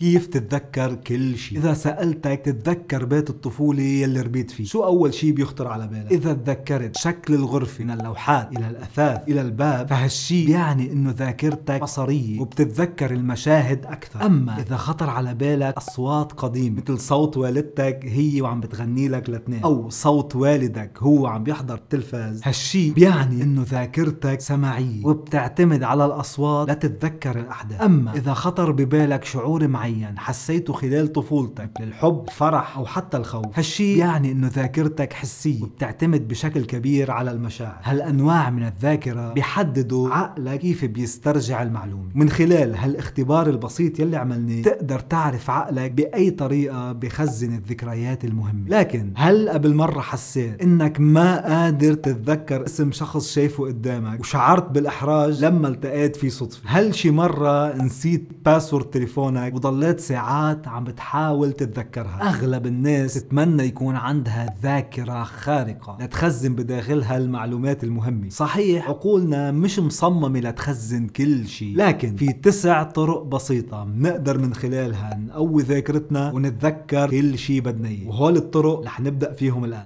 كيف تتذكر كل شيء إذا سألتك تتذكر بيت الطفولة يلي ربيت فيه. شو أول شيء بيخطر على بالك؟ إذا تذكرت شكل الغرفة من اللوحات إلى الأثاث إلى الباب فهالشي يعني إنه ذاكرتك بصرية وبتتذكر المشاهد أكثر. أما إذا خطر على بالك أصوات قديمة مثل صوت والدتك هي وعم بتغني لك لتنين أو صوت والدك هو عم بيحضر التلفاز هالشي بيعني إنه ذاكرتك سمعية وبتعتمد على الأصوات لتتذكر الأحداث. أما إذا خطر ببالك شعور معين معين حسيته خلال طفولتك للحب فرح أو حتى الخوف. هالشي يعني إنه ذاكرتك حسية وبتعتمد بشكل كبير على المشاعر. هالأنواع من الذاكرة بيحددوا عقلك كيف بيسترجع المعلومة. من خلال هالاختبار البسيط يلي عملناه تقدر تعرف عقلك بأي طريقة بخزن الذكريات المهمة. لكن هل قبل مرة حسيت إنك ما قادر تتذكر اسم شخص شايفه قدامك وشعرت بالإحراج لما التقيت فيه صدفة؟ هل شي مرة نسيت باسورد تليفونك وضل ضليت ساعات عم بتحاول تتذكرها. أغلب الناس تتمنى يكون عندها ذاكرة خارقة لتخزن بداخلها المعلومات المهمة. صحيح عقولنا مش مصممة لتخزن كل شيء لكن في تسع طرق بسيطة بنقدر من خلالها نقوي ذاكرتنا ونتذكر كل شيء بدنا إياه. وهول الطرق رح نبدأ فيهم الآن.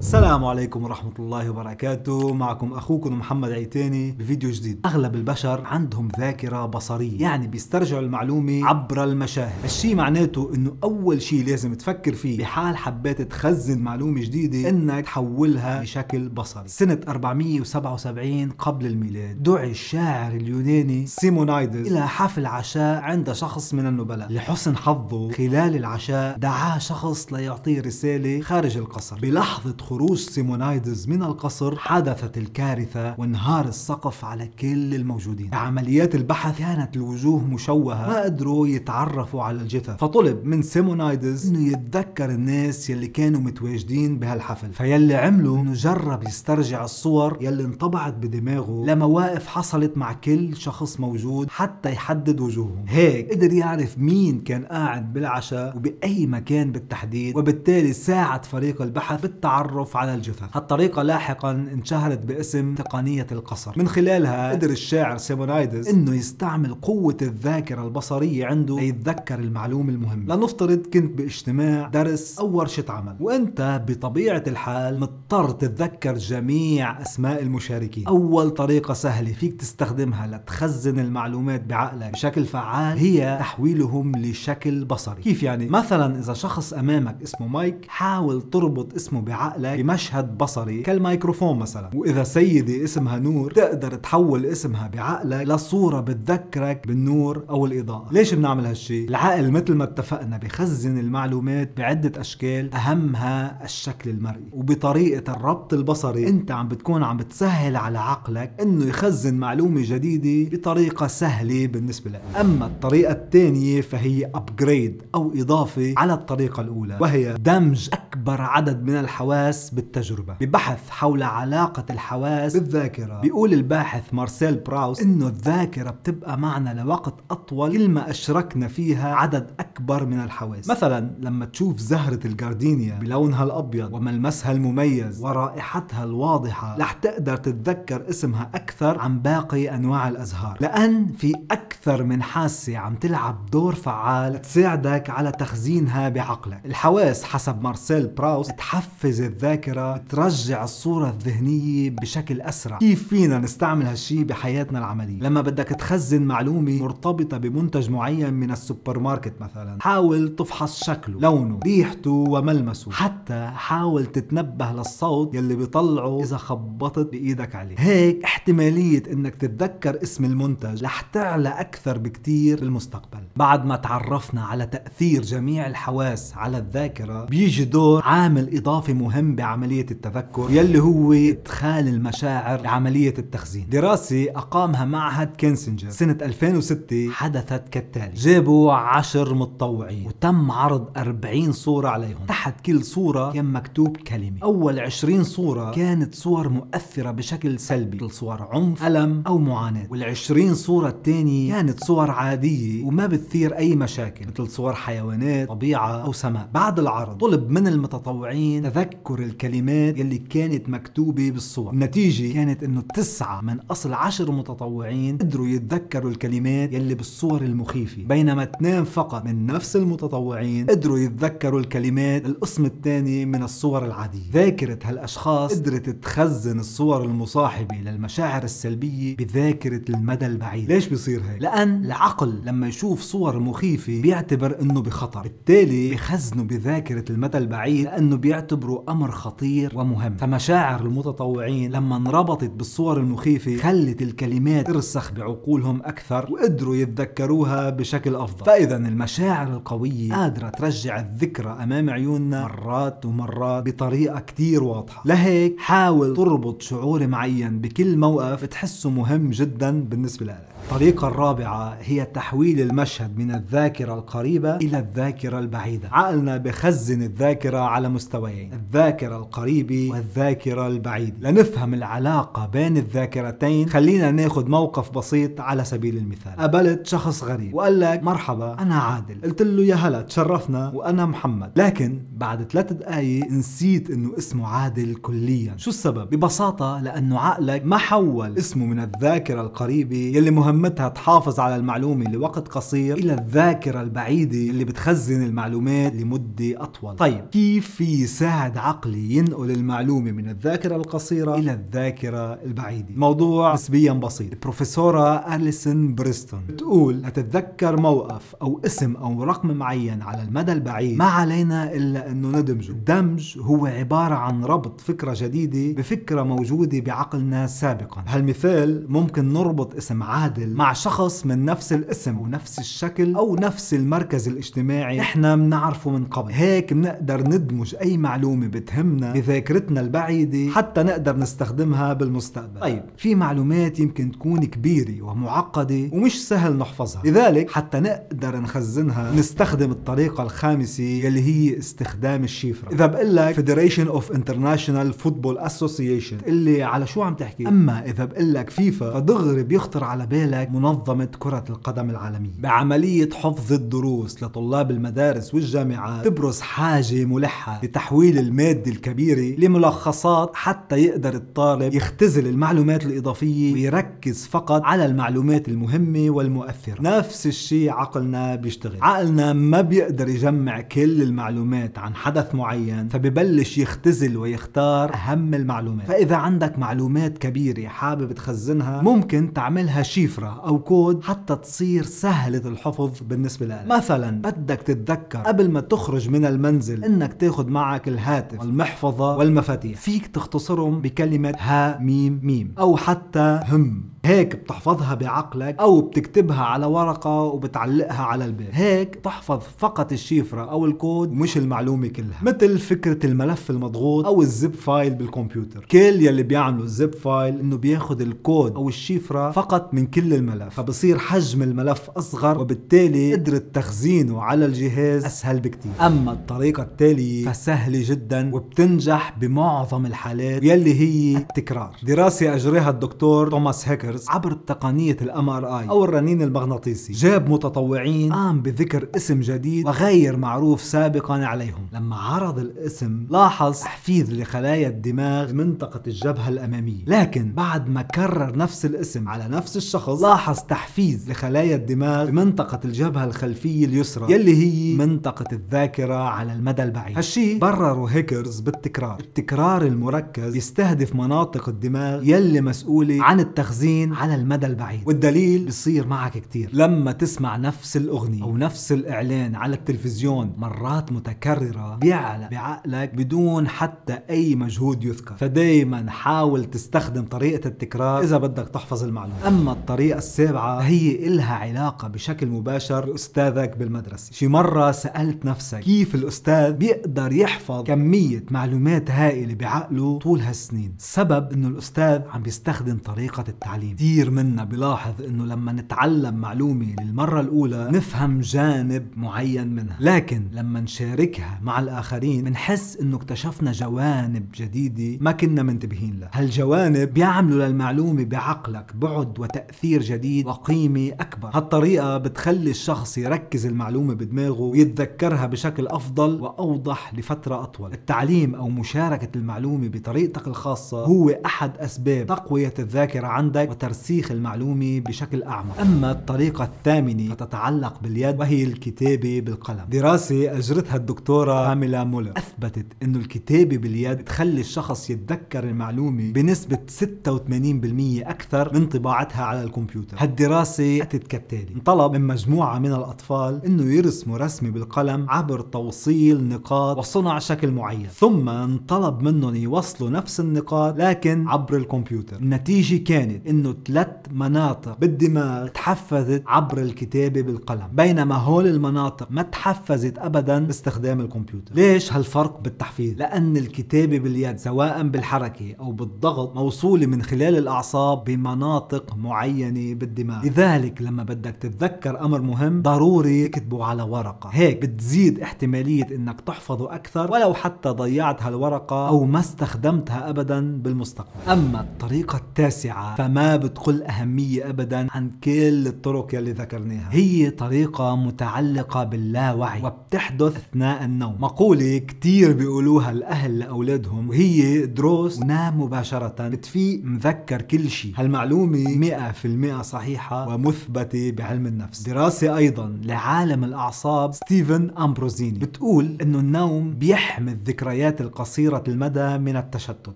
السلام عليكم ورحمة الله وبركاته. معكم أخوكم محمد عيتاني بفيديو جديد. أغلب البشر عندهم ذاكرة بصرية يعني بيسترجعوا المعلومة عبر المشاهد. الشي معناته أنه أول شي لازم تفكر فيه بحال حبيت تخزن معلومة جديدة أنك تحولها بشكل بصري. سنة 477 قبل الميلاد دعي الشاعر اليوناني سيمونايدس إلى حفل عشاء عند شخص من النبلاء. لحسن حظه خلال العشاء دعاه شخص ليعطيه رسالة خارج القصر. بلحظة خروج سيمونايدز من القصر حدثت الكارثة وانهار السقف على كل الموجودين. بعمليات البحث كانت الوجوه مشوهة ما قدروا يتعرفوا على الجثث فطلب من سيمونايدز إنه يتذكر الناس يلي كانوا متواجدين بهالحفل. فيلي عمله إنه جرب يسترجع الصور يلي انطبعت بدماغه لمواقف حصلت مع كل شخص موجود حتى يحدد وجوههم. هيك قدر يعرف مين كان قاعد بالعشاء وبأي مكان بالتحديد وبالتالي ساعد فريق البحث بالتعرف التعرف على الجثث. هالطريقة لاحقا انشهرت باسم تقنية القصر. من خلالها قدر الشاعر سيمونايدس إنه يستعمل قوة الذاكرة البصرية عنده ليتذكر المعلومة المهمة لنفترض كنت باجتماع درس أو ورشة عمل. وأنت بطبيعة الحال مضطر تتذكر جميع أسماء المشاركين. أول طريقة سهلة فيك تستخدمها لتخزن المعلومات بعقلك بشكل فعال هي تحويلهم لشكل بصري. كيف يعني؟ مثلا إذا شخص أمامك اسمه مايك حاول تربط اسمه بعقلك بمشهد بصري كالميكروفون مثلا. وإذا سيدة اسمها نور تقدر تحول اسمها بعقلك لصورة بتذكرك بالنور أو الإضاءة. ليش بنعمل هالشي؟ العقل مثل ما اتفقنا بخزن المعلومات بعدة أشكال أهمها الشكل المرئي. وبطريقة الربط البصري أنت عم بتكون عم بتسهل على عقلك إنه يخزن معلومة جديدة بطريقة سهلة بالنسبة لك. أما الطريقة الثانية فهي upgrade أو إضافة على الطريقة الأولى وهي دمج أكبر عدد من الحواس الحواس بالتجربة ببحث حول علاقة الحواس بالذاكرة. بيقول الباحث مارسيل براوس إنه الذاكرة بتبقى معنا لوقت أطول كل ما أشركنا فيها عدد أكبر من الحواس. مثلا لما تشوف زهرة الجاردينيا بلونها الأبيض وملمسها المميز ورائحتها الواضحة رح تقدر تتذكر اسمها أكثر عن باقي أنواع الأزهار. لأن في أكثر من حاسة عم تلعب دور فعال تساعدك على تخزينها بعقلك. الحواس حسب مارسيل براوس تحفز الذاكرة الذاكرة ترجع الصورة الذهنية بشكل أسرع. كيف فينا نستعمل هالشي بحياتنا العملية؟ لما بدك تخزن معلومة مرتبطة بمنتج معين من السوبر ماركت مثلا حاول تفحص شكله لونه ريحته وملمسه. حتى حاول تتنبه للصوت يلي بيطلعه إذا خبطت بإيدك عليه. هيك احتمالية إنك تتذكر اسم المنتج رح تعلى أكثر بكتير بالمستقبل بعد ما تعرفنا على تأثير جميع الحواس على الذاكرة بيجي دور عامل إضافي مهم بعملية التذكر يلي هو إدخال المشاعر لعملية التخزين. دراسة أقامها معهد كينسنجر سنة 2006 حدثت كالتالي. جابوا عشر متطوعين وتم عرض 40 صورة عليهم. تحت كل صورة كان مكتوب كلمة. أول 20 صورة كانت صور مؤثرة بشكل سلبي. مثل صور عنف ألم أو معاناة. وال20 صورة الثانية كانت صور عادية وما بتثير أي مشاكل. مثل صور حيوانات طبيعة أو سماء. بعد العرض طلب من المتطوعين تذكر الكلمات يلي كانت مكتوبة بالصور. النتيجة كانت إنه تسعة من أصل عشر متطوعين قدروا يتذكروا الكلمات يلي بالصور المخيفة. بينما اثنين فقط من نفس المتطوعين قدروا يتذكروا الكلمات القسم الثاني من الصور العادية. ذاكرة هالأشخاص قدرت تخزن الصور المصاحبة للمشاعر السلبية بذاكرة المدى البعيد. ليش بيصير هيك؟ لأن العقل لما يشوف صور مخيفة بيعتبر إنه بخطر. بالتالي بخزنه بذاكرة المدى البعيد لأنه بيعتبره أمر خطير ومهم. فمشاعر المتطوعين لما انربطت بالصور المخيفة خلت الكلمات ترسخ بعقولهم أكثر وقدروا يتذكروها بشكل أفضل. فإذا المشاعر القوية قادرة ترجع الذكرى أمام عيوننا مرات ومرات بطريقة كتير واضحة. لهيك حاول تربط شعور معين بكل موقف تحسه مهم جدا بالنسبة لك. الطريقة الرابعة هي تحويل المشهد من الذاكرة القريبة إلى الذاكرة البعيدة. عقلنا بخزن الذاكرة على مستويين الذاكرة القريبة والذاكرة البعيدة لنفهم العلاقة بين الذاكرتين خلينا ناخد موقف بسيط على سبيل المثال. قابلت شخص غريب وقال لك مرحبا أنا عادل. قلت له يا هلا تشرفنا وأنا محمد. لكن بعد ثلاث دقايق نسيت إنه اسمه عادل كليا. شو السبب؟ ببساطة لأنه عقلك ما حول اسمه من الذاكرة القريبة يلي مهم مهمتها تحافظ على المعلومة لوقت قصير إلى الذاكرة البعيدة اللي بتخزن المعلومات لمدة أطول. طيب كيف في يساعد عقلي ينقل المعلومة من الذاكرة القصيرة إلى الذاكرة البعيدة؟ موضوع نسبيا بسيط. البروفيسورة أليسون بريستون بتقول لتتذكر موقف أو اسم أو رقم معين على المدى البعيد. ما علينا إلا أنه ندمجه. الدمج هو عبارة عن ربط فكرة جديدة بفكرة موجودة بعقلنا سابقا. بهالمثال ممكن نربط اسم عادل مع شخص من نفس الاسم ونفس الشكل أو نفس المركز الاجتماعي إحنا بنعرفه من قبل. هيك بنقدر ندمج أي معلومة بتهمنا بذاكرتنا البعيدة حتى نقدر نستخدمها بالمستقبل. طيب. في معلومات يمكن تكون كبيرة ومعقدة ومش سهل نحفظها. لذلك حتى نقدر نخزنها نستخدم الطريقة الخامسة يلي هي استخدام الشفرة. إذا بقول لك Federation of International Football Association اللي على شو عم تحكي؟ أما إذا بقول لك فيفا فدغري بيخطر على بالك منظمة كرة القدم العالمية. بعملية حفظ الدروس لطلاب المدارس والجامعات. تبرز حاجة ملحة لتحويل المادة الكبيرة لملخصات حتى يقدر الطالب يختزل المعلومات الإضافية ويركز فقط على المعلومات المهمة والمؤثرة. نفس الشيء عقلنا بيشتغل. عقلنا ما بيقدر يجمع كل المعلومات عن حدث معين فببلش يختزل ويختار أهم المعلومات. فإذا عندك معلومات كبيرة حابب تخزنها ممكن تعملها شفرة أو كود حتى تصير سهلة الحفظ بالنسبة لك. مثلا بدك تتذكر قبل ما تخرج من المنزل إنك تاخد معك الهاتف والمحفظة والمفاتيح. فيك تختصرهم بكلمة ها ميم ميم أو حتى هم. هيك بتحفظها بعقلك أو بتكتبها على ورقة وبتعلقها على الباب. هيك تحفظ فقط الشفرة أو الكود مش المعلومة كلها. مثل فكرة الملف المضغوط أو ال zip file بالكمبيوتر. كل يلي بيعملوا ال zip file إنه بياخد الكود أو الشفرة فقط من كل الملف فبصير حجم الملف أصغر وبالتالي قدرة تخزينه على الجهاز أسهل بكتير. أما الطريقة التالية فسهلة جدا وبتنجح بمعظم الحالات يلي هي التكرار. دراسة اجراها الدكتور توماس هيكر هاكرز عبر تقنية ال MRI أو الرنين المغناطيسي. جاب متطوعين قام بذكر اسم جديد وغير معروف سابقا عليهم. لما عرض الاسم لاحظ تحفيز لخلايا الدماغ منطقة الجبهة الأمامية. لكن بعد ما كرر نفس الاسم على نفس الشخص لاحظ تحفيز لخلايا الدماغ بمنطقة الجبهة الخلفية اليسرى يلي هي منطقة الذاكرة على المدى البعيد. هالشي برروا هيكرز بالتكرار. التكرار المركز يستهدف مناطق الدماغ يلي مسؤولة عن التخزين على المدى البعيد. والدليل بصير معك كتير. لما تسمع نفس الأغنية أو نفس الإعلان على التلفزيون مرات متكررة بيعلى بعقلك بدون حتى أي مجهود يذكر. فدايما حاول تستخدم طريقة التكرار إذا بدك تحفظ المعلومة. أما الطريقة السابعة هي إلها علاقة بشكل مباشر بأستاذك بالمدرسة. شي مرة سألت نفسك كيف الأستاذ بيقدر يحفظ كمية معلومات هائلة بعقله طول هالسنين؟ السبب إنه الأستاذ عم بيستخدم طريقة التعليم. كثير منا بلاحظ إنه لما نتعلم معلومة للمرة الأولى نفهم جانب معين منها. لكن لما نشاركها مع الآخرين بنحس إنه اكتشفنا جوانب جديدة ما كنا منتبهين لها. هالجوانب بيعملوا للمعلومة بعقلك بعد وتأثير تفكير جديد. وقيمة أكبر. هالطريقة بتخلي الشخص يركز المعلومة بدماغه ويتذكرها بشكل أفضل وأوضح لفترة أطول. التعليم أو مشاركة المعلومة بطريقتك الخاصة هو أحد أسباب تقوية الذاكرة عندك وترسيخ المعلومة بشكل أعمق. أما الطريقة الثامنة فتتعلق باليد وهي الكتابة بالقلم. دراسة أجرتها الدكتورة كاميلا مولر. أثبتت أنه الكتابة باليد تخلي الشخص يتذكر المعلومة بنسبة 86% أكثر من طباعتها على الكمبيوتر. هالدراسة أتت كالتالي انطلب من مجموعة من الأطفال أنه يرسموا رسمة بالقلم عبر توصيل نقاط وصنع شكل معين. ثم انطلب منهم يوصلوا نفس النقاط لكن عبر الكمبيوتر. النتيجة كانت أنه ثلاث مناطق بالدماغ تحفزت عبر الكتابة بالقلم بينما هول المناطق ما تحفزت أبدا باستخدام الكمبيوتر. ليش هالفرق بالتحفيز؟ لأن الكتابة باليد سواء بالحركة أو بالضغط موصولة من خلال الأعصاب بمناطق معينة. يعني بالدماغ لذلك لما بدك تتذكر أمر مهم ضروري تكتبه على ورقة. هيك بتزيد احتمالية إنك تحفظه أكثر ولو حتى ضيعت هالورقة أو ما استخدمتها ابدا بالمستقبل. أما الطريقة التاسعة فما بتقل أهمية ابدا عن كل الطرق يلي ذكرناها. هي طريقة متعلقة باللاوعي وبتحدث أثناء النوم. مقولة كتير بيقولوها الأهل لأولادهم وهي دروس ونام مباشرة بتفيق مذكر كل شيء. هالمعلومة 100% جامعة صحيحة ومثبتة بعلم النفس. دراسة أيضا لعالم الأعصاب ستيفن أمبروزيني. بتقول أنه النوم بيحمي الذكريات القصيرة المدى من التشتت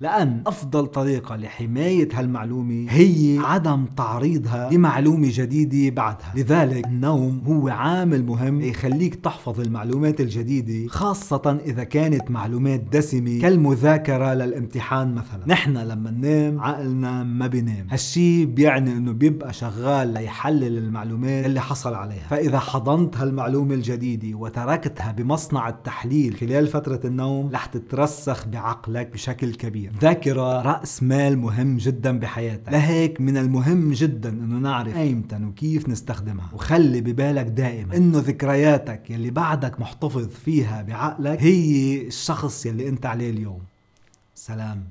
لأن أفضل طريقة لحماية هالمعلومة هي عدم تعريضها لمعلومة جديدة بعدها. لذلك النوم هو عامل مهم يخليك تحفظ المعلومات الجديدة خاصة إذا كانت معلومات دسمة كالمذاكرة للامتحان مثلا. نحن لما ننام عقلنا ما بينام. هالشي بيعني إنه بيبقى شغال ليحلل المعلومات اللي حصل عليها. فإذا حضنت هالمعلومة الجديدة وتركتها بمصنع التحليل خلال فترة النوم رح تترسخ بعقلك بشكل كبير. ذاكرة رأس مال مهم جدا بحياتك. لهيك من المهم جدا إنه نعرف أيمتى وكيف نستخدمها. وخلي ببالك دائما إنه ذكرياتك يلي بعدك محتفظ فيها بعقلك هي الشخص يلي أنت عليه اليوم. سلام.